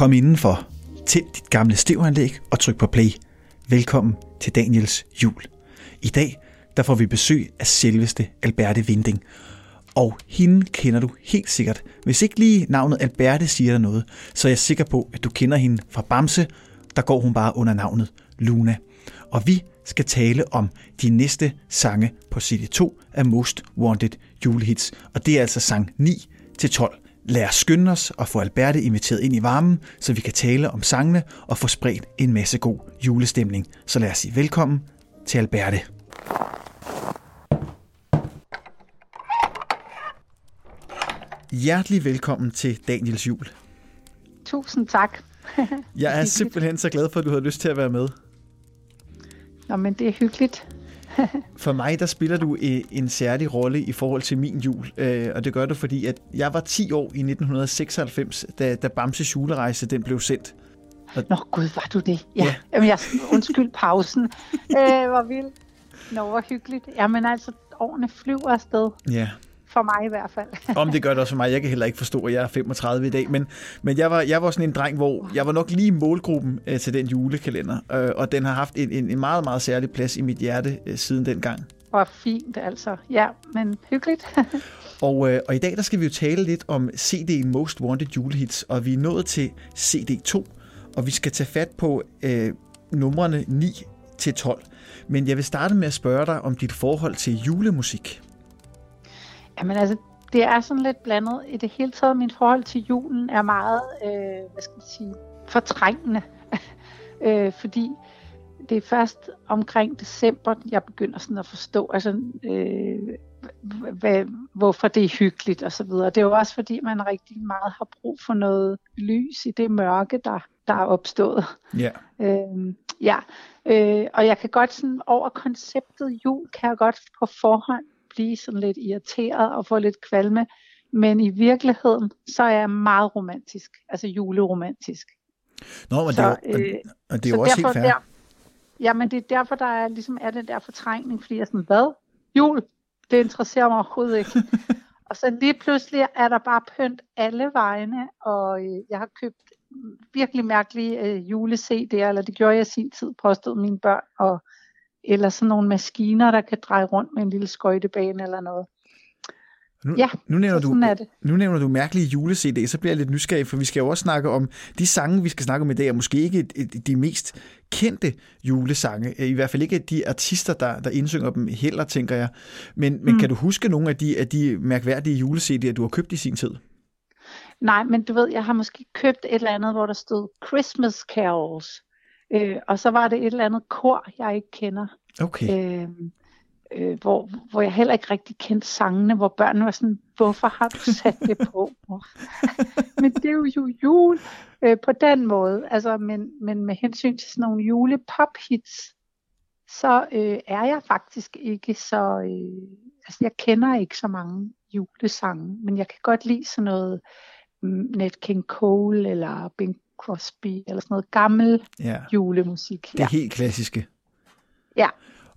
Kom indenfor, tænd dit gamle stevanlæg og tryk på play. Velkommen til Daniels jul. I dag der får vi besøg af selveste Alberte Vinding. Og hende kender du helt sikkert. Hvis ikke lige navnet Alberte siger dig noget, så er jeg sikker på, at du kender hende fra Bamse. Der går hun bare under navnet Luna. Og vi skal tale om de næste sange på CD2 af Most Wanted julehits. Og det er altså sang 9 til 12. Lad os skynde os og få Alberte inviteret ind i varmen, så vi kan tale om sangene og få spredt en masse god julestemning. Så lad os sige velkommen til Alberte. Hjertelig velkommen til Daniels jul. Tusind tak. Jeg er simpelthen så glad for, at du havde lyst til at være med. Nå, men det er hyggeligt. For mig, der spiller du øh, en særlig rolle i forhold til min jul, øh, og det gør du, fordi at jeg var 10 år i 1996, da, da Bamses julerejse den blev sendt. Og... Nå gud, var du det? Ja. ja. Jamen, jeg, undskyld pausen. øh, hvor vildt. Nå, hvor hyggeligt. Jamen altså, årene flyver afsted. Ja. For mig i hvert fald. Om det gør det også for mig. Jeg kan heller ikke forstå, at jeg er 35 i dag. Men, men jeg, var, jeg var sådan en dreng, hvor jeg var nok lige målgruppen øh, til den julekalender. Øh, og den har haft en, en, en meget, meget særlig plads i mit hjerte øh, siden dengang. Hvor fint altså. Ja, men hyggeligt. og, øh, og i dag der skal vi jo tale lidt om CD'en Most Wanted Julehits. Og vi er nået til CD 2. Og vi skal tage fat på øh, numrene 9 til 12. Men jeg vil starte med at spørge dig om dit forhold til julemusik. Jamen altså, det er sådan lidt blandet. I det hele taget, min forhold til julen er meget, øh, hvad skal man sige, fortrængende. øh, fordi det er først omkring december, jeg begynder sådan at forstå, altså, øh, hvad, hvorfor det er hyggeligt og så videre. Det er jo også fordi, man rigtig meget har brug for noget lys i det mørke, der, der er opstået. Ja. Øh, ja, øh, og jeg kan godt sådan over konceptet jul, kan jeg godt på forhånd blive sådan lidt irriteret og få lidt kvalme. Men i virkeligheden, så er jeg meget romantisk. Altså juleromantisk. Nå, men så, det er jo, øh, og det er jo også helt fair. Der, ja, men det er derfor, der er, ligesom er den der fortrængning, fordi jeg er sådan, hvad? Jul? Det interesserer mig overhovedet ikke. og så lige pludselig er der bare pynt alle vegne, og øh, jeg har købt virkelig mærkelige øh, jule-CD'er, eller det gjorde jeg i sin tid, påstod mine børn, og eller sådan nogle maskiner, der kan dreje rundt med en lille skøjtebane eller noget. Nu, ja, nu nævner, du, det. nu nævner du mærkelige jule-CD, så bliver jeg lidt nysgerrig, for vi skal jo også snakke om, de sange, vi skal snakke om i dag, er måske ikke de mest kendte julesange, i hvert fald ikke de artister, der, der indsynger dem heller, tænker jeg. Men, men mm. kan du huske nogle af de, af de mærkværdige jule-CD'er, du har købt i sin tid? Nej, men du ved, jeg har måske købt et eller andet, hvor der stod Christmas Carols. Øh, og så var det et eller andet kor, jeg ikke kender. Okay. Øh, øh, hvor, hvor jeg heller ikke rigtig kendte sangene, hvor børnene var sådan, hvorfor har du sat det på? men det er jo jul øh, på den måde. Altså, men, men med hensyn til sådan nogle julepop-hits, så øh, er jeg faktisk ikke så... Øh, altså, jeg kender ikke så mange julesange, men jeg kan godt lide sådan noget um, Nat King Cole eller Bing Crosby, eller sådan noget gammel ja. julemusik. Det er ja. helt klassiske. Ja.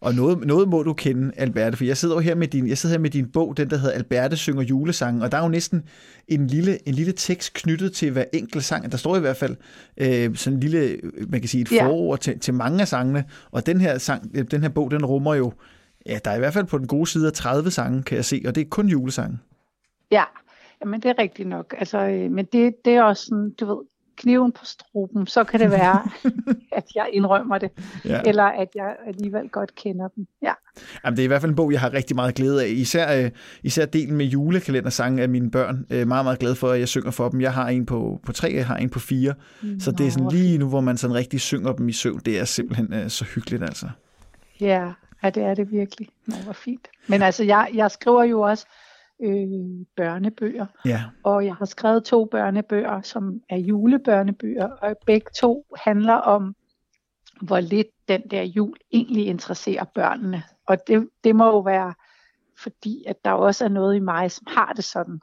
Og noget, noget må du kende, Alberte, for jeg sidder jo her med din, jeg sidder her med din bog, den der hedder Alberte synger julesangen, og der er jo næsten en lille, en lille tekst knyttet til hver enkelt sang. Der står i hvert fald øh, sådan en lille, man kan sige et ja. forord til, til mange af sangene, og den her, sang, den her bog, den rummer jo, ja, der er i hvert fald på den gode side af 30 sange, kan jeg se, og det er kun julesange. Ja, men det er rigtigt nok. Altså, øh, men det, det er også sådan, du ved, kniven på struben, så kan det være, at jeg indrømmer det, ja. eller at jeg alligevel godt kender dem. Ja. Jamen, det er i hvert fald en bog, jeg har rigtig meget glæde af. Især, øh, især delen med julekalendersange af mine børn. Øh, meget, meget glad for, at jeg synger for dem. Jeg har en på, på tre, jeg har en på fire. Nå, så det er sådan lige nu, hvor man sådan rigtig synger dem i søvn. Det er simpelthen øh, så hyggeligt, altså. Ja, ja, det er det virkelig. Nå, hvor fint. Men altså, jeg, jeg skriver jo også øh, børnebøger. Ja. Og jeg har skrevet to børnebøger, som er julebørnebøger, og begge to handler om, hvor lidt den der jul egentlig interesserer børnene. Og det, det må jo være, fordi at der også er noget i mig, som har det sådan,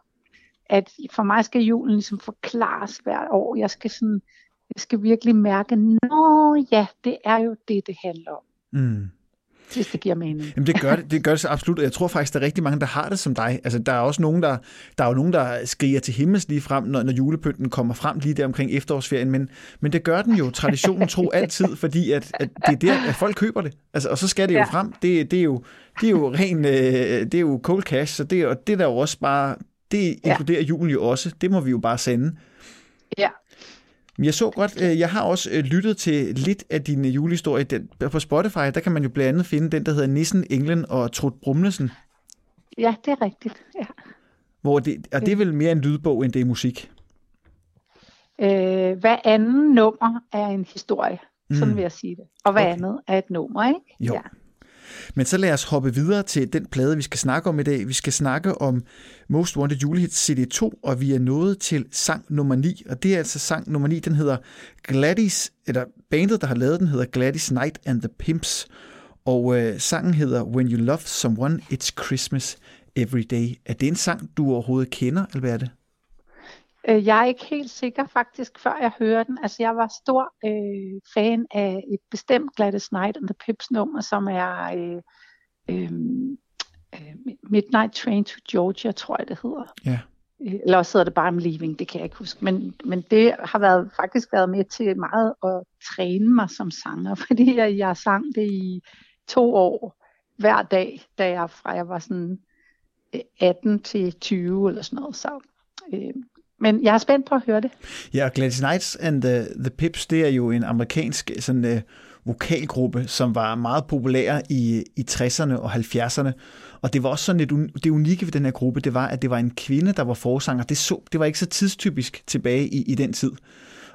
at for mig skal julen ligesom forklares hver år. Jeg skal sådan, jeg skal virkelig mærke, nå ja, det er jo det, det handler om. Mm. Hvis det giver mening. Jamen det gør det, det gør det så absolut, og jeg tror faktisk, der er rigtig mange, der har det som dig. Altså der er også nogen, der, der er jo nogen, der skriger til himmels lige frem, når, når julepynten kommer frem lige der omkring efterårsferien, men, men det gør den jo traditionen tro altid, fordi at, at det er der, at folk køber det. Altså, og så skal det jo ja. frem. Det, det, er jo, det er jo ren, øh, det er jo cold cash, så det, og det der jo også bare, det inkluderer ja. julen jo også. Det må vi jo bare sende. Ja, jeg så godt, øh, jeg har også øh, lyttet til lidt af din julehistorie. På Spotify, der kan man jo blandt andet finde den, der hedder Nissen, Englen og Trud Brumlesen. Ja, det er rigtigt, ja. Hvor det, og det er vel mere en lydbog, end det er musik? Øh, hver anden nummer er en historie, mm. sådan vil jeg sige det. Og hver okay. andet er et nummer, ikke? Jo. Ja. Men så lad os hoppe videre til den plade, vi skal snakke om i dag. Vi skal snakke om Most Wanted Julehits CD 2, og vi er nået til sang nummer 9. Og det er altså sang nummer 9, den hedder Gladys, eller bandet, der har lavet den, hedder Gladys Night and the Pimps. Og øh, sangen hedder When You Love Someone, It's Christmas Every Day. Er det en sang, du overhovedet kender, Alberte? Øh, jeg er ikke helt sikker faktisk, før jeg hører den. Altså, jeg var stor øh, fan af et bestemt Gladys Knight and the Pips nummer, som er øh, øh, øh, Midnight Train to Georgia, tror jeg det hedder. Ja. Øh, eller også hedder det bare I'm Leaving, det kan jeg ikke huske. Men, men det har været, faktisk været med til meget at træne mig som sanger, fordi jeg, jeg sang det i to år hver dag, da jeg fra jeg var sådan 18 øh, til 20 eller sådan noget. Så øh, men jeg er spændt på at høre det. Ja, og Gladys Knights and the, the Pips, det er jo en amerikansk sådan, øh, vokalgruppe, som var meget populær i, i 60'erne og 70'erne. Og det var også sådan et, det unikke ved den her gruppe, det var, at det var en kvinde, der var forsanger. Det, så, det var ikke så tidstypisk tilbage i, i den tid.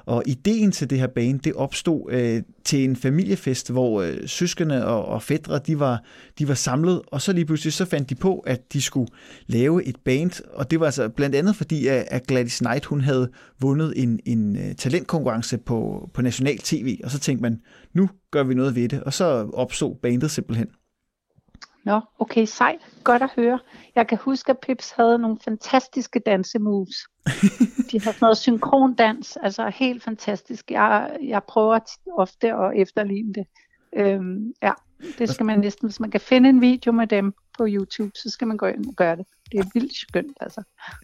Og ideen til det her band, det opstod øh, til en familiefest, hvor øh, søskende og, og fædre, de var, de var samlet, og så lige pludselig så fandt de på, at de skulle lave et band, og det var altså blandt andet fordi, at, at Gladys Knight, hun havde vundet en, en uh, talentkonkurrence på, på national tv, og så tænkte man, nu gør vi noget ved det, og så opstod bandet simpelthen. Nå, okay, sejt. Godt at høre. Jeg kan huske, at Pips havde nogle fantastiske dansemoves. De har sådan noget synkrondans, altså helt fantastisk. Jeg, jeg prøver ofte at efterligne det. Øhm, ja, det skal man næsten, hvis man kan finde en video med dem på YouTube, så skal man gå ind og gøre det. Det er vildt skønt, altså.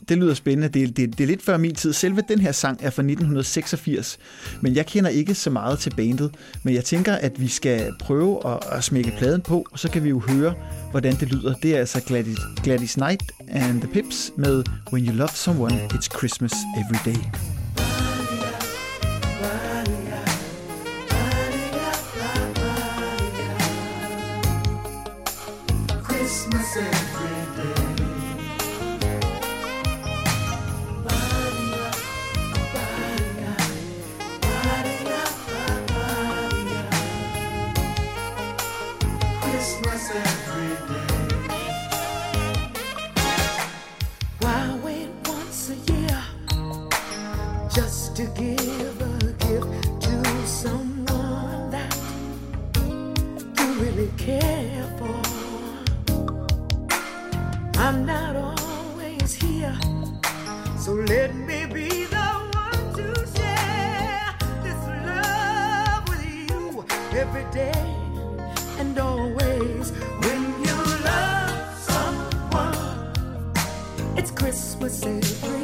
Det lyder spændende. Det det, det er lidt før min tid. Selve den her sang er fra 1986, men jeg kender ikke så meget til bandet. Men jeg tænker, at vi skal prøve at, at smække pladen på, og så kan vi jo høre, hvordan det lyder. Det er altså Gladys, Gladys Knight and the Pips med When You Love Someone, It's Christmas Every Day. Oh.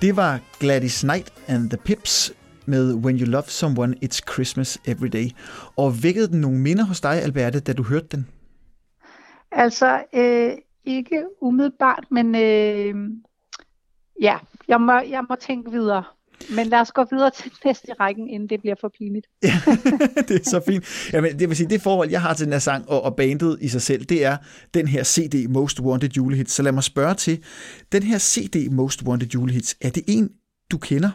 Det var Gladys Knight and the Pips med When You Love Someone, It's Christmas Every Day. Og vækkede den nogle minder hos dig, Alberte, da du hørte den? Altså, øh, ikke umiddelbart, men øh, ja, jeg må, jeg må tænke videre. Men lad os gå videre til næste rækken, inden det bliver for pinligt. ja, det er så fint. Jamen, det vil sige, det forhold, jeg har til den her sang og, og bandet i sig selv, det er den her CD Most Wanted Julehits. Så lad mig spørge til, den her CD Most Wanted Julehits, er det en, du kender?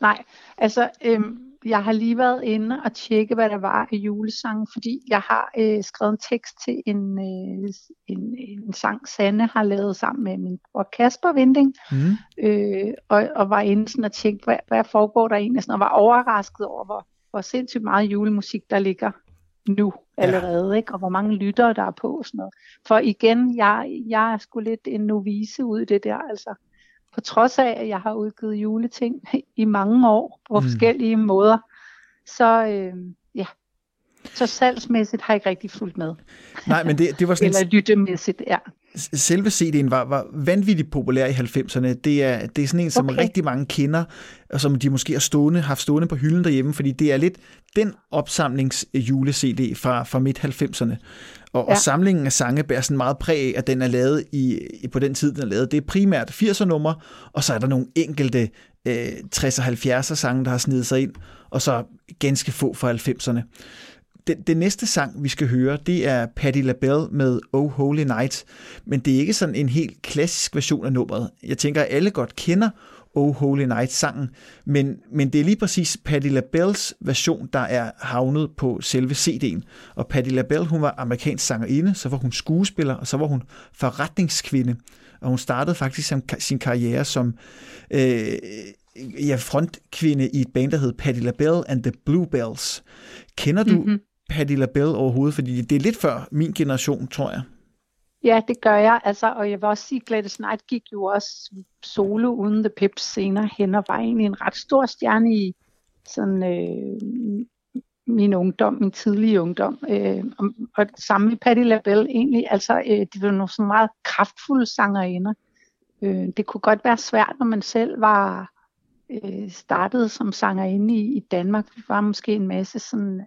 Nej, altså øhm, jeg har lige været inde og tjekke, hvad der var af julesange, fordi jeg har øh, skrevet en tekst til en, øh, en, en sang, Sanne har lavet sammen med min bror Kasper Vinding, mm. øh, og, og var inde sådan og tjekke, hvad, hvad foregår der egentlig, sådan, og var overrasket over, hvor, hvor sindssygt meget julemusik, der ligger nu allerede, ja. ikke? og hvor mange lyttere der er på og sådan noget. For igen, jeg, jeg er sgu lidt en novise ud i det der, altså på trods af, at jeg har udgivet juleting i mange år på mm. forskellige måder, så øh, ja, så salgsmæssigt har jeg ikke rigtig fulgt med. Nej, men det, det var sådan... Eller lyttemæssigt, ja. Selve CD'en var, var vanvittigt populær i 90'erne. Det er, det er sådan en, som okay. rigtig mange kender, og som de måske har stående, haft stående på hylden derhjemme, fordi det er lidt den opsamlings jule-CD fra, fra midt-90'erne. Og, ja. og samlingen af sange bærer sådan meget præg af, at den er lavet i, på den tid, den er lavet. Det er primært 80'er numre, og så er der nogle enkelte øh, 60'er 70'er sange, der har snedet sig ind, og så ganske få fra 90'erne. Den, den næste sang, vi skal høre, det er Patti LaBelle med Oh Holy Night, men det er ikke sådan en helt klassisk version af nummeret. Jeg tænker, at alle godt kender Oh Holy Night sangen, men, men det er lige præcis Patti LaBelles version, der er havnet på selve CD'en. Og Patti LaBelle, hun var amerikansk sangerinde, så var hun skuespiller, og så var hun forretningskvinde. Og hun startede faktisk sin karriere som øh, ja, frontkvinde i et band, der hed Patti LaBelle and the Bluebells. Kender du mm-hmm. Patti LaBelle overhovedet? Fordi det er lidt før min generation, tror jeg. Ja, det gør jeg. Altså, og jeg vil også sige, at Gladys Knight gik jo også solo uden The Pips senere hen, og var egentlig en ret stor stjerne i sådan, øh, min ungdom, min tidlige ungdom. Øh, og, og sammen med Patti LaBelle egentlig, altså, øh, det var nogle sådan meget kraftfulde sangerinder. Øh, det kunne godt være svært, når man selv var øh, startet som sangerinde i, i Danmark. Vi var måske en masse sådan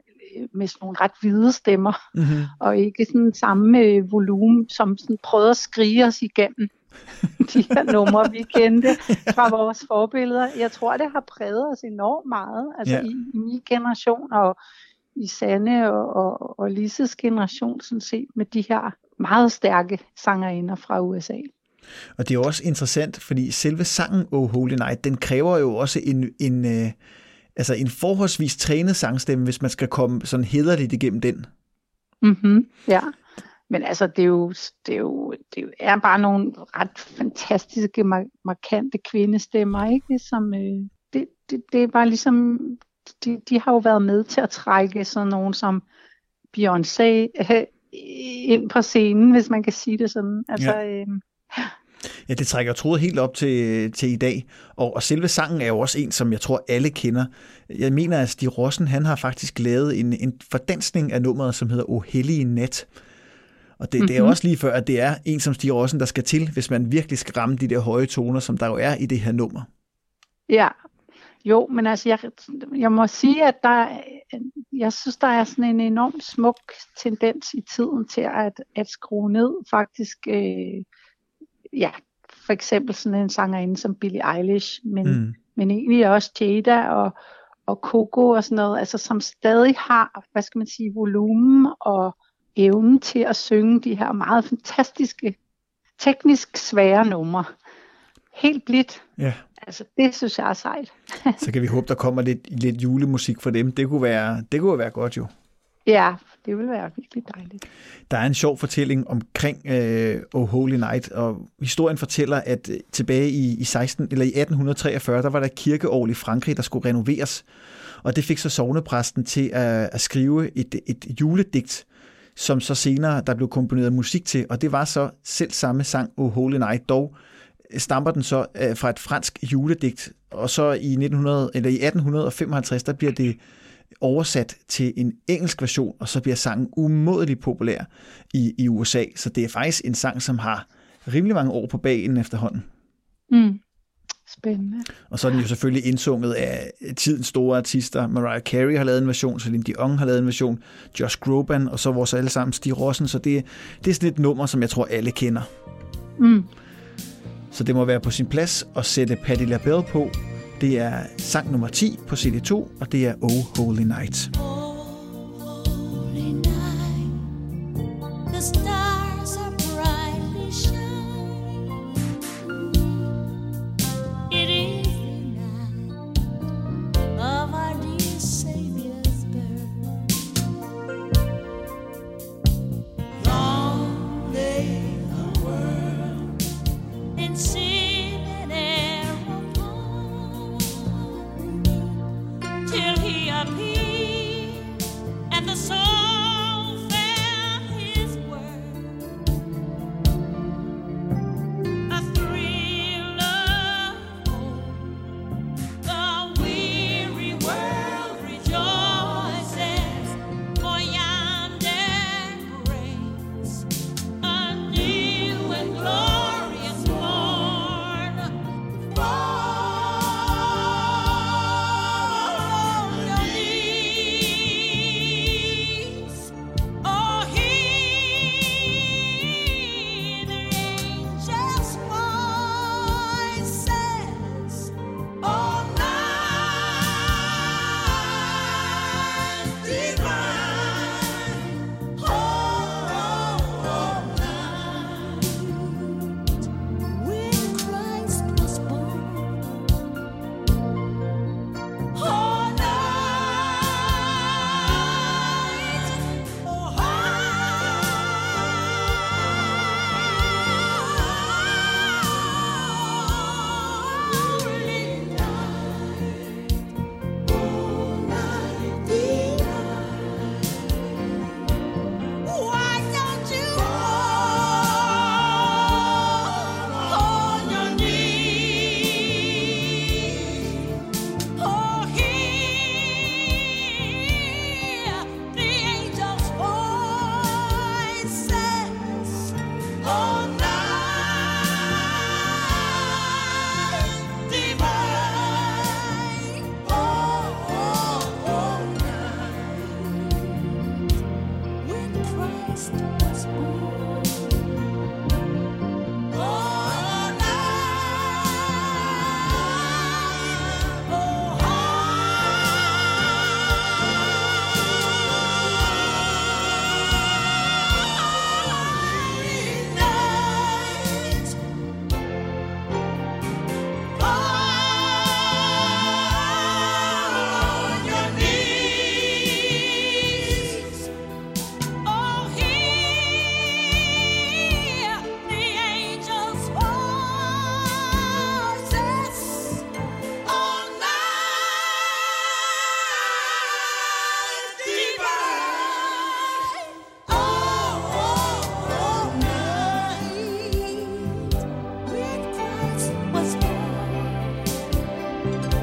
med sådan nogle ret hvide stemmer, mm-hmm. og ikke sådan samme øh, volumen, som sådan prøvede at skrige os igennem de her numre, vi kendte fra vores forbilleder. Jeg tror, det har præget os enormt meget, altså ja. i, i min generation, og i Sanne og, og, og Lises generation, sådan set, med de her meget stærke sangerinder fra USA. Og det er også interessant, fordi selve sangen Oh Holy Night, den kræver jo også en, en, øh, altså en forholdsvis trænet sangstemme, hvis man skal komme sådan hederligt igennem den. Mm-hmm, ja, men altså det er jo, det er jo, det er bare nogle ret fantastiske, markante kvindestemmer, ikke? Som, øh, det, det, det er bare ligesom, de, de har jo været med til at trække sådan nogen som Beyoncé øh, ind på scenen, hvis man kan sige det sådan. Altså, ja. øh, Ja, det trækker trådet helt op til, til i dag. Og, og selve sangen er jo også en, som jeg tror alle kender. Jeg mener, at Stig Rossen, han har faktisk lavet en, en fordansning af nummeret, som hedder O Hellige Nat. Og det, mm-hmm. det er mhm. også lige før, at det er en som Stig Rossen, der skal til, hvis man virkelig skal ramme de der høje toner, som der jo er i det her nummer. Ja, jo, men altså, jeg, jeg må sige, at der, jeg synes, der er sådan en enorm smuk tendens i tiden til at, at skrue ned faktisk øh, ja, for eksempel sådan en sangerinde som Billie Eilish, men, mm. men egentlig også Jada og, og Coco og sådan noget, altså som stadig har, hvad skal man sige, volumen og evnen til at synge de her meget fantastiske, teknisk svære numre. Helt blidt. Ja. Altså, det synes jeg er sejt. Så kan vi håbe, der kommer lidt, lidt julemusik for dem. Det kunne være, det kunne være godt jo. Ja, det vil være virkelig dejligt. Der er en sjov fortælling omkring øh, Oh Holy Night, og historien fortæller, at øh, tilbage i, i, 16, eller i 1843, der var der et kirkeår i Frankrig, der skulle renoveres. Og det fik så sovnepræsten til at, at skrive et, et juledigt, som så senere der blev komponeret musik til, og det var så selv samme sang Oh Holy Night, dog øh, stammer den så øh, fra et fransk juledigt, og så i, 1900, eller i 1855, der bliver det oversat til en engelsk version, og så bliver sangen umådeligt populær i, i USA. Så det er faktisk en sang, som har rimelig mange år på bagen efterhånden. Mm. Spændende. Og så er den jo selvfølgelig indsunget af tidens store artister. Mariah Carey har lavet en version, Celine Dion har lavet en version, Josh Groban, og så vores allesammen Stig Rossen. Så det, det er sådan et nummer, som jeg tror alle kender. Mm. Så det må være på sin plads at sætte Patti LaBelle på. Det er sang nummer 10 på CD2, og det er Oh Holy Night. Oh,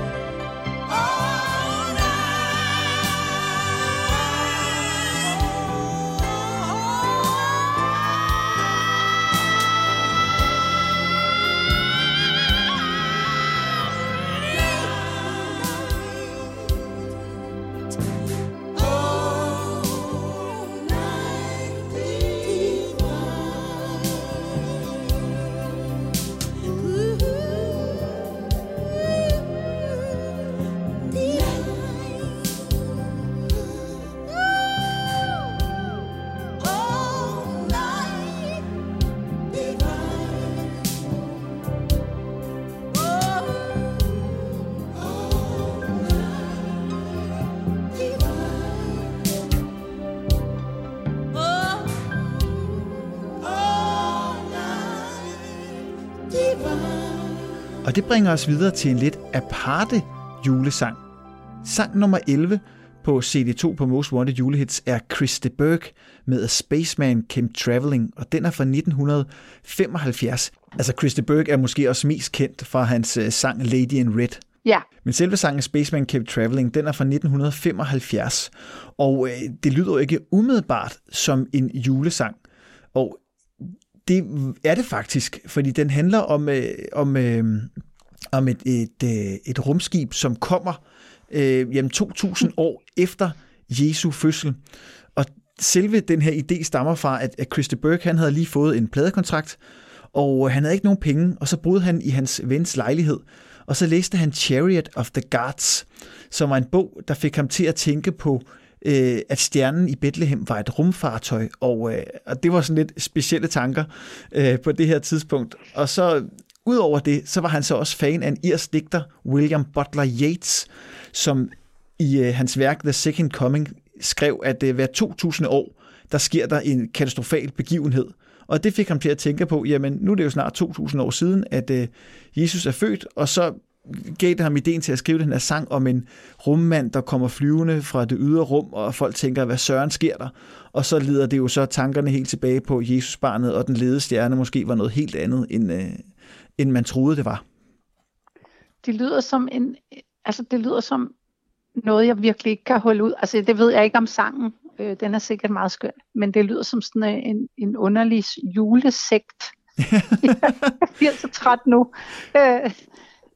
Og det bringer os videre til en lidt aparte julesang. Sang nummer 11 på CD2 på Most Wanted Julehits er Chris de Burgh med A Spaceman Came Traveling, og den er fra 1975. Altså Chris de Burgh er måske også mest kendt fra hans øh, sang Lady in Red. Ja, Men selve sangen Spaceman Kept Traveling, den er fra 1975, og øh, det lyder jo ikke umiddelbart som en julesang. Og det er det faktisk, fordi den handler om, øh, om øh, om et, et, øh, et rumskib, som kommer øh, jamen 2000 år efter Jesu fødsel. Og selve den her idé stammer fra, at, at Christy Burke han havde lige fået en pladekontrakt, og øh, han havde ikke nogen penge, og så boede han i hans vens lejlighed, og så læste han Chariot of the Gods, som var en bog, der fik ham til at tænke på, øh, Øh, at stjernen i Bethlehem var et rumfartøj, og, øh, og det var sådan lidt specielle tanker øh, på det her tidspunkt. Og så udover det, så var han så også fan af en irsk digter, William Butler Yeats, som i øh, hans værk The Second Coming skrev, at øh, hver 2000 år, der sker der en katastrofal begivenhed. Og det fik ham til at tænke på, jamen nu er det jo snart 2000 år siden, at øh, Jesus er født, og så gav det ham ideen til at skrive den her sang om en rummand, der kommer flyvende fra det ydre rum, og folk tænker, hvad søren sker der? Og så leder det jo så tankerne helt tilbage på Jesusbarnet, og den ledede stjerne måske var noget helt andet, end, øh, end man troede, det var. Det lyder som en, altså det lyder som noget, jeg virkelig ikke kan holde ud. Altså det ved jeg ikke om sangen. Øh, den er sikkert meget skøn. Men det lyder som sådan en, en underlig julesekt. jeg bliver så træt nu. Øh,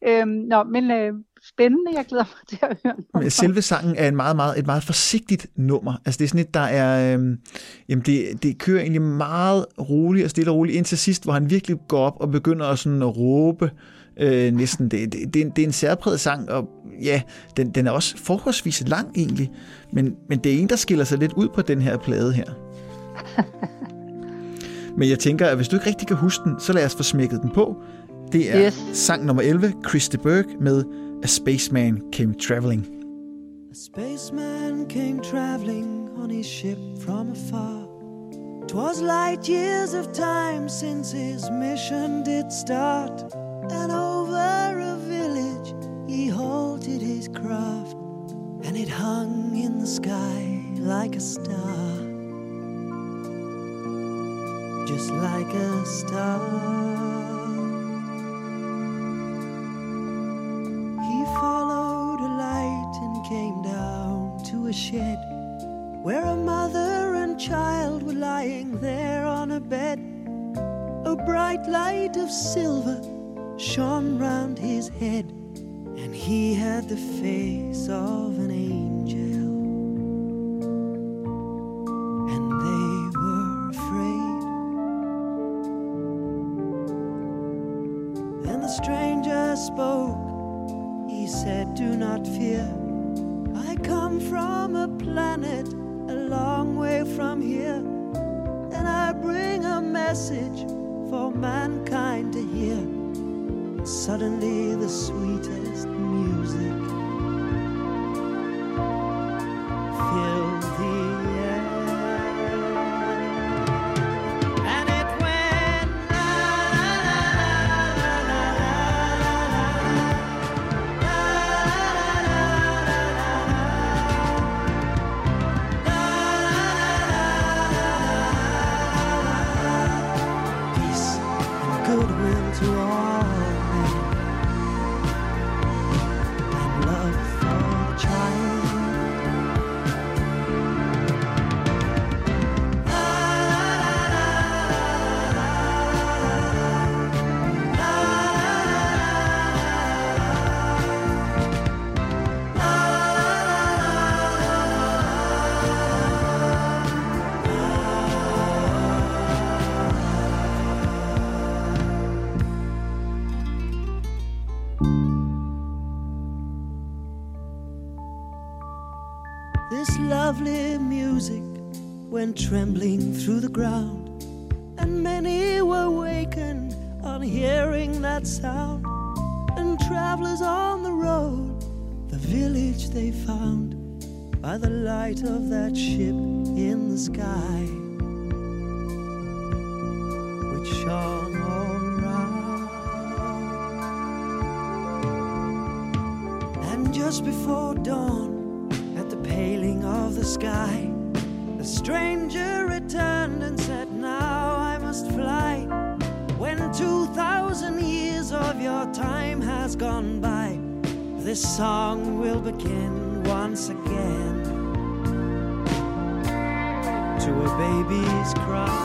øh, nå, men øh, spændende. Jeg glæder mig til at høre noget. Selve sangen er en meget, meget, et meget forsigtigt nummer. Altså det er sådan et, der er, øhm, jamen det, det kører egentlig meget roligt og stille og roligt indtil sidst, hvor han virkelig går op og begynder at, sådan at råbe øh, næsten. Det, det, det, er en, det er en særpræget sang, og ja, den, den er også forholdsvis lang egentlig, men, men det er en, der skiller sig lidt ud på den her plade her. Men jeg tænker, at hvis du ikke rigtig kan huske den, så lad os få smækket den på. Det er Yes. sang nummer 11, Chris de Burgh med A Spaceman Came Traveling. A spaceman came traveling on his ship from afar. 'Twas light years of time since his mission did start. And over a village he halted his craft, and it hung in the sky like a star. Just like a star. Shed where a mother and child were lying there on a bed. A bright light of silver shone round his head, and he had the face of an angel. Went trembling through the ground, and many were wakened on hearing that sound. And travelers on the road, the village they found by the light of that ship in the sky, this song will begin once again to a baby's cry.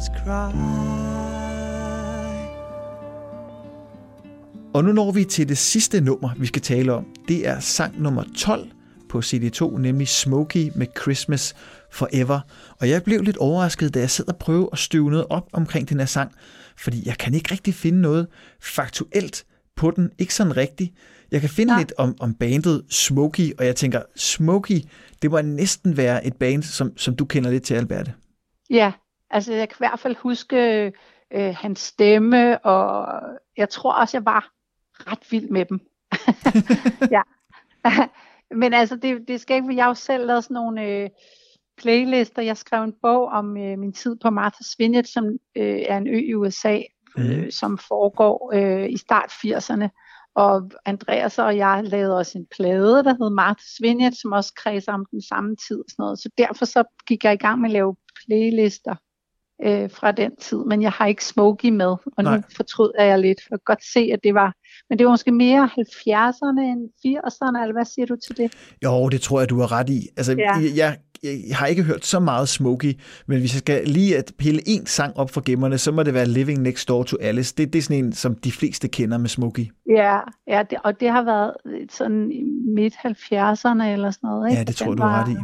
Baby's cry. Og nu når vi til det sidste nummer, vi skal tale om. Det er sang nummer 12 på CD2, nemlig Smokey med Christmas Forever. Og jeg blev lidt overrasket, da jeg sad og prøvede at støve noget op omkring den her sang, fordi jeg kan ikke rigtig finde noget faktuelt på den. Ikke sådan rigtigt. Jeg kan finde Nej. lidt om, om bandet Smokey, og jeg tænker, Smokey, det må næsten være et band, som, som du kender lidt til, Alberte. Ja, altså jeg kan i hvert fald huske øh, hans stemme, og jeg tror også, jeg var ret vild med dem. ja. Men altså, det, det skal ikke, jeg har jo selv lavet sådan nogle øh, playlister. Jeg skrev en bog om øh, min tid på Martha's Vineyard, som øh, er en ø i USA, øh, som foregår øh, i start 80'erne. Og Andreas og jeg lavede også en plade, der hed Martha's Vineyard, som også kredser om den samme tid. Og sådan noget. Så derfor så gik jeg i gang med at lave playlister øh, fra den tid. Men jeg har ikke Smokey med, og Nej. nu fortryder jeg lidt. Jeg kan godt se, at det var... Men det var måske mere 70'erne end 80'erne, eller hvad siger du til det? Jo, det tror jeg, du har ret i. Altså, Ja. jeg, jeg, jeg har ikke hørt så meget Smokey, men hvis jeg skal lige at pille en sang op for gemmerne, så må det være Living Next Door to Alice. Det, det er sådan en, som de fleste kender med Smokey. Ja, ja det, og det har været sådan midt 70'erne eller sådan noget. Ikke? Ja, det tror den du har ret i.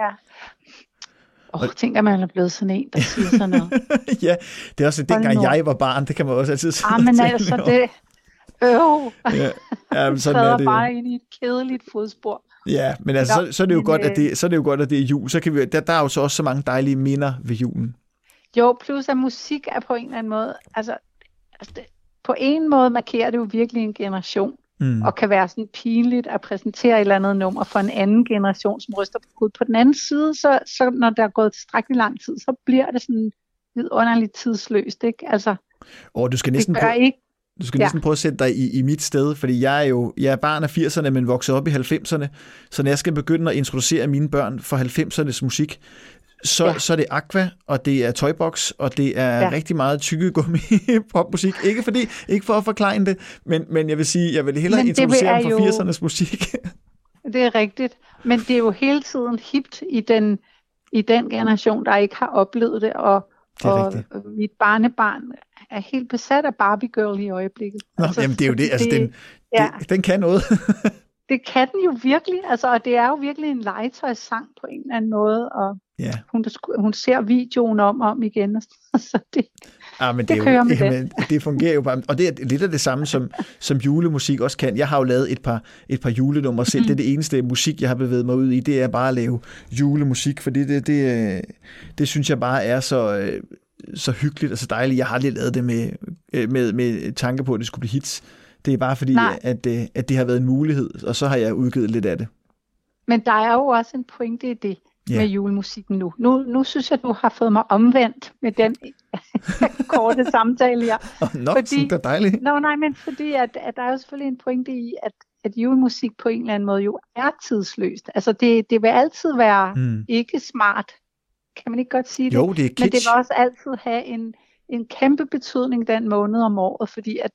Ja. Åh, oh, tænk, at man er blevet sådan en, der siger sådan noget. ja, det er også Hold dengang jeg var barn, det kan man også altid sidde ah, men altså, det... Øv, Ja, ja men sådan er det bare ind i et kedeligt fodspor. Ja, men altså, Nå, så, så, er det jo men, godt, at øh, det, så er det jo godt, at det er jul. Så kan vi, der, der er jo så også så mange dejlige minder ved julen. Jo, plus at musik er på en eller anden måde, altså, altså det, på en måde markerer det jo virkelig en generation, Mm. og kan være sådan pinligt at præsentere et eller andet nummer for en anden generation, som ryster på hovedet. På den anden side, så, så når der er gået tilstrækkeligt lang tid, så bliver det sådan vidunderligt tidsløst, ikke? Altså, Og du skal det næsten gør prøve, ikke, du skal Ja. næsten prøve at sætte dig i, i mit sted, fordi jeg er jo jeg er barn af 80'erne, men vokset op i 90'erne. Så når jeg skal begynde at introducere mine børn for 90'ernes musik, så, ja. Så er det Aqua, og det er Toybox, og det er ja. Rigtig meget tykkegummi popmusik. Ikke, fordi, ikke for at forklare det, men, men jeg vil sige, jeg vil hellere Men det introducere er dem for jo- 80'ernes musik. det er rigtigt. Men det er jo hele tiden hipt i den, i den generation, der ikke har oplevet det, og, Det og rigtigt. mit barnebarn er helt besat af Barbie Girl i øjeblikket. Nå, altså, jamen det er jo det, altså den, ja. det, den kan noget. Det kan den jo virkelig, altså, og det er jo virkelig en legetøjssang på en eller anden måde, og ja. hun, hun ser videoen om og om igen, og så det, Ja, men det, Det er kører jo, med jamen, det fungerer jo bare. Og det er lidt af det samme, som, som julemusik også kan. Jeg har jo lavet et par, et par julenumre selv. Mm. Det er det eneste musik, jeg har bevæget mig ud i. Det er bare at lave julemusik, for det, det, det, øh, det synes jeg bare er så, øh, så hyggeligt og så dejligt. Jeg har aldrig lavet det med, øh, med, med tanke på, at det skulle blive hits. Det er bare fordi, Nej. at, øh, at det har været en mulighed, og så har jeg udgivet lidt af det. men der er jo også en pointe i det Ja. med julemusikken nu. nu. Nu synes jeg, du har fået mig omvendt med den korte samtale her. Oh, nå, Fordi- det er dejligt. Nå, nej, men fordi at, at der er jo selvfølgelig en pointe i, at, at julemusik på en eller anden måde jo er tidsløst. Altså det, det vil altid være Mm. ikke smart. Kan man ikke godt sige det? Jo, det er Men det kitsch. vil også altid have en, en kæmpe betydning den måned om året, fordi at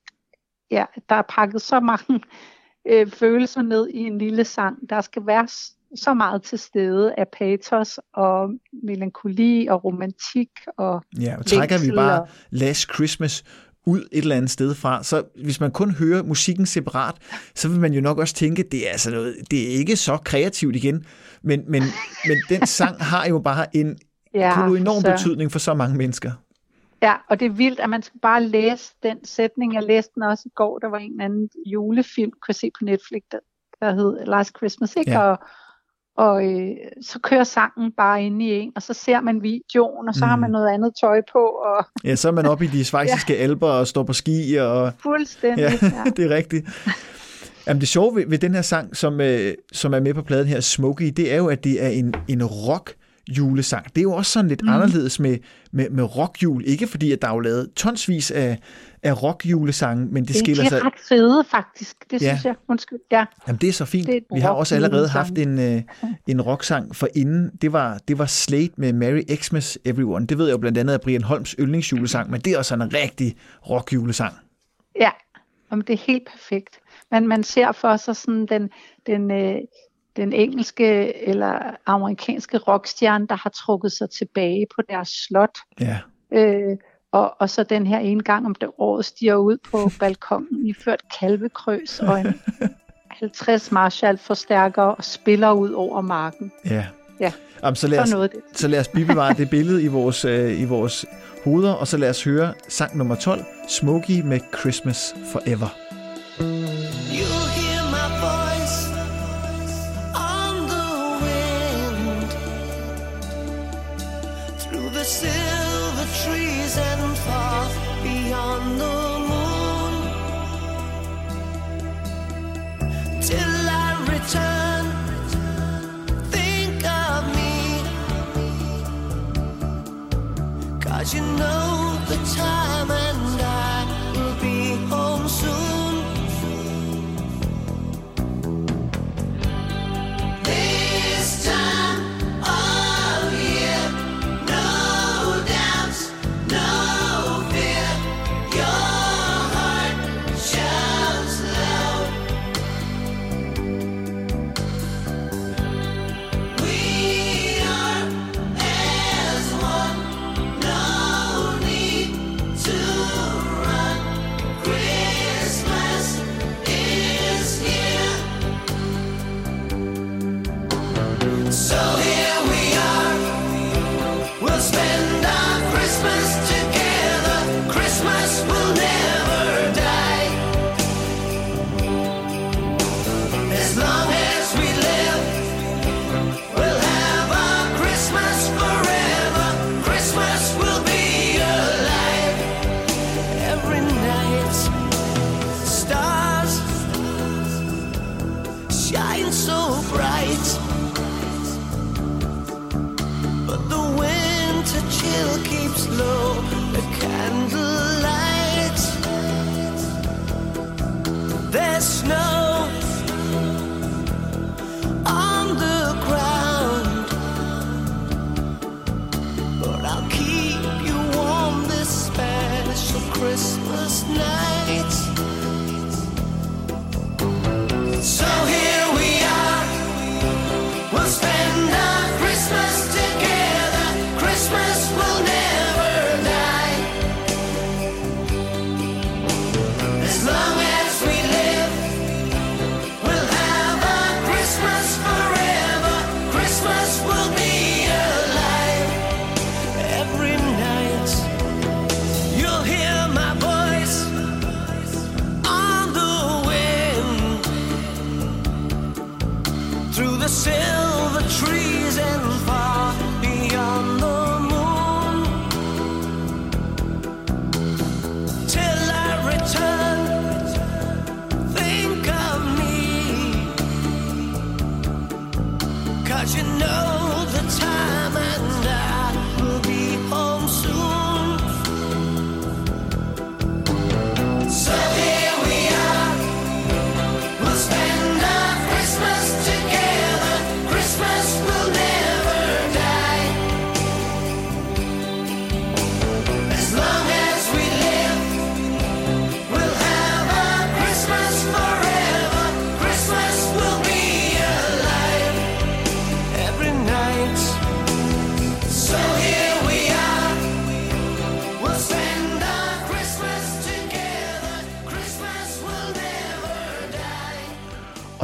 ja, der er pakket så mange øh, følelser ned i en lille sang. Der skal være så meget til stede af patos og melankoli og romantik og Ja, og trækker vi bare Last Christmas ud et eller andet sted fra, så hvis man kun hører musikken separat, så vil man jo nok også tænke, det er altså noget, det er ikke så kreativt igen, men, men, men den sang har jo bare en ja, enorm så- betydning for så mange mennesker. Ja, og det er vildt, at man skal bare læse den sætning. Jeg læste den også i går. Der var en eller anden julefilm, kunne se på Netflix, der, der hed Last Christmas. Ikke? Ja. Og, og øh, så kører sangen bare ind i en, og så ser man videoen, og så mm. har Mm. man noget andet tøj på, og Ja, så er man oppe i de svejsiske ja. alber og står på ski, og fuldstændig. ja, Ja. det er rigtigt. Jamen det sjove ved, ved den her sang, som, øh, som er med på pladen her, Smokey, det er jo, at det er en, en rock julesang. Det er jo også sådan lidt mm. anderledes med, med, med rockjul. Ikke fordi, at der er jo lavet tonsvis af, af rockjulesange, men det, Det, skiller sig... er ret fede, faktisk. Det Ja. synes jeg. Undskyld. Ja. Jamen, det er så fint. Det er Vi har også allerede haft en, øh, en rocksang for inden. Det var, det var Slate med Merry Xmas Everyone. Det ved jeg jo blandt andet af Brian Holms yndlingsjulesang, men det er også en rigtig rockjulesang. Ja, Jamen, det er helt perfekt. Men man ser for sig sådan den, den, øh, den engelske eller amerikanske rockstjerne, der har trukket sig tilbage på deres slot. Ja. Øh, og, og så den her ene gang om det året stiger ud på balkongen i ført kalvekrøs og en 50 Marshall forstærker og spiller ud over marken. Ja. Ja, Jamen, så, lad os, noget det. så lad os bibevare det billede i vores, øh, i vores hoveder, og så lad os høre sang nummer 12, Smokey med Christmas Forever.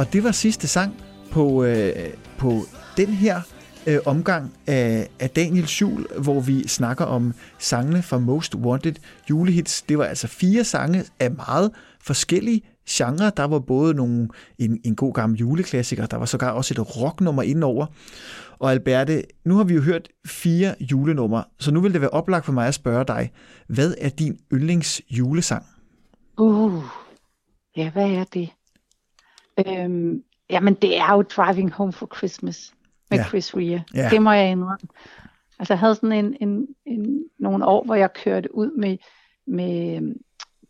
Og det var sidste sang på, øh, på den her øh, omgang af, af Daniel Schul, hvor vi snakker om sangene fra Most Wanted julehits. Det var altså fire sange af meget forskellige genrer. Der var både nogle, en, en god gammel juleklassiker, der var sågar også et rocknummer indover. Og Alberte, nu har vi jo hørt fire julenumre, så nu vil det være oplagt for mig at spørge dig, hvad er din yndlings julesang? Uh, ja, hvad er det? Øhm, jamen, det er jo Driving Home for Christmas med Ja. Chris Rea. Ja. Det må jeg indrømme. Altså, jeg havde sådan en, en, en, nogle år, hvor jeg kørte ud med, med øhm,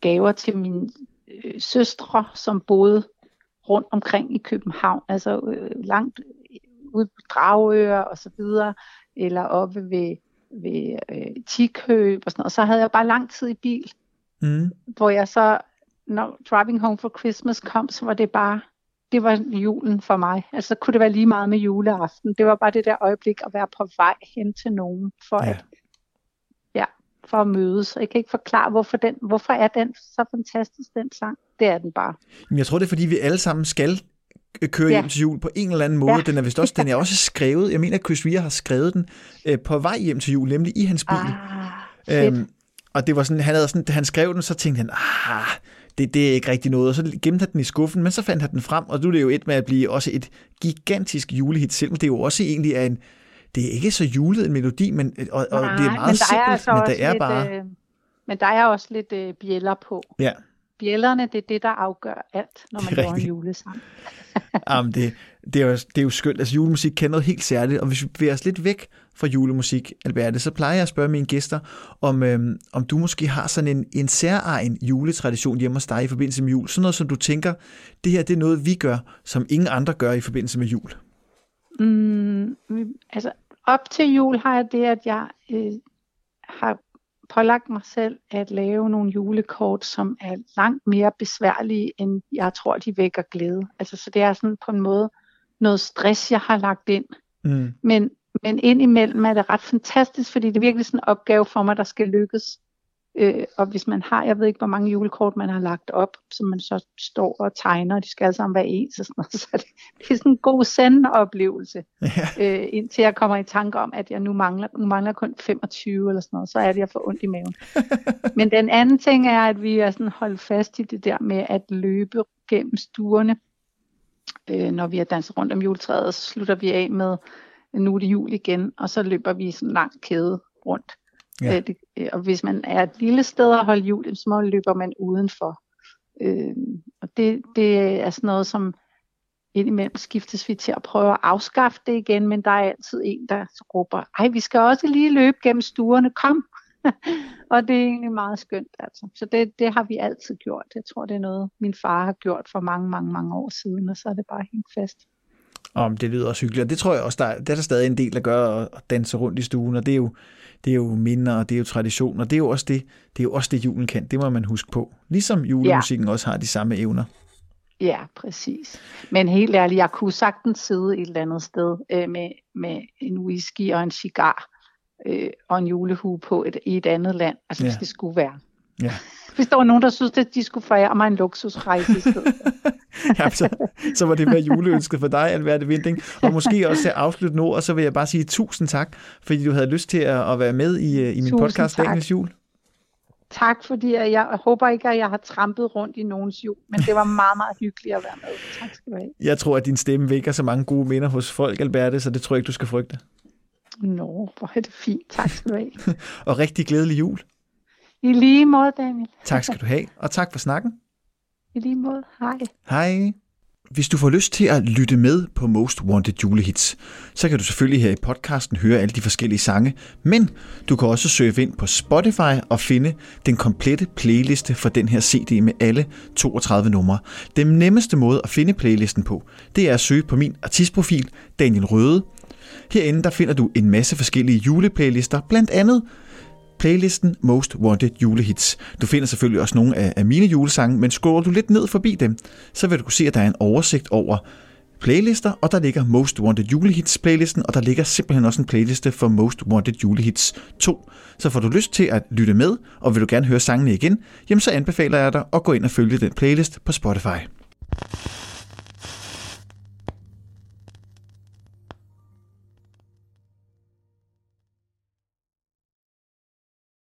gaver til mine øh, søstre, som boede rundt omkring i København, altså øh, langt ude på Dragør og så videre, eller oppe ved, ved øh, Tikøb og sådan noget. Og så havde jeg bare lang tid i bil, Mm. hvor jeg så, når Driving Home for Christmas kom, så var det bare det var julen for mig. Altså kunne det være lige meget med juleaften. Det var bare det der øjeblik at være på vej hen til nogen for Ja. at ja, for at mødes. Jeg kan ikke forklare, hvorfor, den, hvorfor er den så fantastisk, den sang. Det er den bare. Men jeg tror, det er, fordi vi alle sammen skal køre Ja. hjem til jul på en eller anden måde. Ja. Den er vist også, den er også skrevet, jeg mener, at Chris Rea har skrevet den øh, på vej hjem til jul, nemlig i hans bil. Ah, fedt. Øhm, og det var sådan, han havde sådan, da han skrev den, så tænkte han, ah, det, det er ikke rigtig noget. Og så gemte han den i skuffen, men så fandt han den frem, og nu er det jo et med at blive også et gigantisk julehit, selvom det jo også egentlig er en, det er ikke så julet en melodi, men, og, og det er Nej, meget men simpelt, er altså men der er lidt, bare, øh, men der er også lidt øh, bjæller på. ja, Bjællerne, det er det, der afgør alt, når man er laver en julesang. Jamen, det, det, er jo, det er jo skønt. Altså, julemusik kan noget helt særligt, og hvis vi bevæger os lidt væk fra julemusik, Alberte, så plejer jeg at spørge mine gæster, om, øhm, om du måske har sådan en, en særegen juletradition hjemme hos dig i forbindelse med jul. Sådan noget, som du tænker, det her det er noget, vi gør, som ingen andre gør i forbindelse med jul. Mm, altså, op til jul har jeg det, at jeg øh, har pålagt mig selv at lave nogle julekort, som er langt mere besværlige, end jeg tror, de vækker glæde. Altså, så det er sådan på en måde noget stress, jeg har lagt ind. Mm. Men, men indimellem er det ret fantastisk, fordi det er virkelig sådan en opgave for mig, der skal lykkes. Øh, og hvis man har, jeg ved ikke, hvor mange julekort man har lagt op, som man så står og tegner, og de skal alle sammen være ens og sådan noget, så det, det er sådan en god send-oplevelse, Ja. øh, indtil jeg kommer i tanke om, at jeg nu mangler, nu mangler kun 25 eller sådan noget, så er det, jeg får ondt i maven. Men den anden ting er, at vi er sådan holdt fast i det der med at løbe gennem stuerne, øh, når vi har danset rundt om juletræet, så slutter vi af med, nu er det jul igen, og så løber vi sådan en lang kæde rundt. Ja. Øh, det, øh, og hvis man er et lille sted at holde jul, så må løber man udenfor. Øh, og det, det er sådan noget, som indimellem skiftes vi til at prøve at afskaffe det igen, men der er altid en, der råber, ej, vi skal også lige løbe gennem stuerne, kom! og det er egentlig meget skønt, altså. Så det, det har vi altid gjort. Jeg tror, det er noget, min far har gjort for mange, mange, mange år siden, og så er det bare helt fast. Om det lyder også hyggeligt, og det tror jeg også, der, er- det er der stadig en del, der gør at danse rundt i stuen, og det er jo, det er jo minder, og det er jo tradition, og det er jo også det, det, er jo også det julen kan, det må man huske på. Ligesom julemusikken ja. også har de samme evner. Ja, præcis. Men helt ærligt, jeg kunne sagtens sidde et eller andet sted øh, med, med en whisky og en cigar øh, og en julehue på et, i et andet land, altså Ja. hvis det skulle være. Ja. Hvis der var nogen, der synes, at de skulle forære mig en luksusrejse i stedet. ja, så, så var det være juleønsket for dig, Alberte Vinding. Og måske også til at afslutte nu, og så vil jeg bare sige tusind tak, fordi du havde lyst til at, at være med i, øh, i min Tusind podcast, tak. Dagens Jul. tak, fordi jeg, jeg håber ikke, at jeg har trampet rundt i nogens jul, men det var meget, meget hyggeligt at være med. Tak skal du have. Jeg tror, at din stemme vækker så mange gode minder hos folk, Alberte, så det tror jeg ikke, du skal frygte. Nå, hvor er det fint. Tak skal du have. Og rigtig glædelig jul. I lige måde, Daniel. Tak skal du have, og tak for snakken. I lige måde. Hej. Hej. Hvis du får lyst til at lytte med på Most Wanted julehits, så kan du selvfølgelig her i podcasten høre alle de forskellige sange, men du kan også surfe ind på Spotify og finde den komplette playliste for den her CD med alle 32 numre. Den nemmeste måde at finde playlisten på, det er at søge på min artistprofil, Daniel Røde. Herinde der finder du en masse forskellige juleplaylister, blandt andet playlisten Most Wanted julehits. Du finder selvfølgelig også nogle af, af mine julesange, men scroller du lidt ned forbi dem, så vil du kunne se, at der er en oversigt over playlister, og der ligger Most Wanted julehits playlisten, og der ligger simpelthen også en playliste for Most Wanted julehits 2. Så får du lyst til at lytte med, og vil du gerne høre sangene igen, jamen så anbefaler jeg dig at gå ind og følge den playlist på Spotify.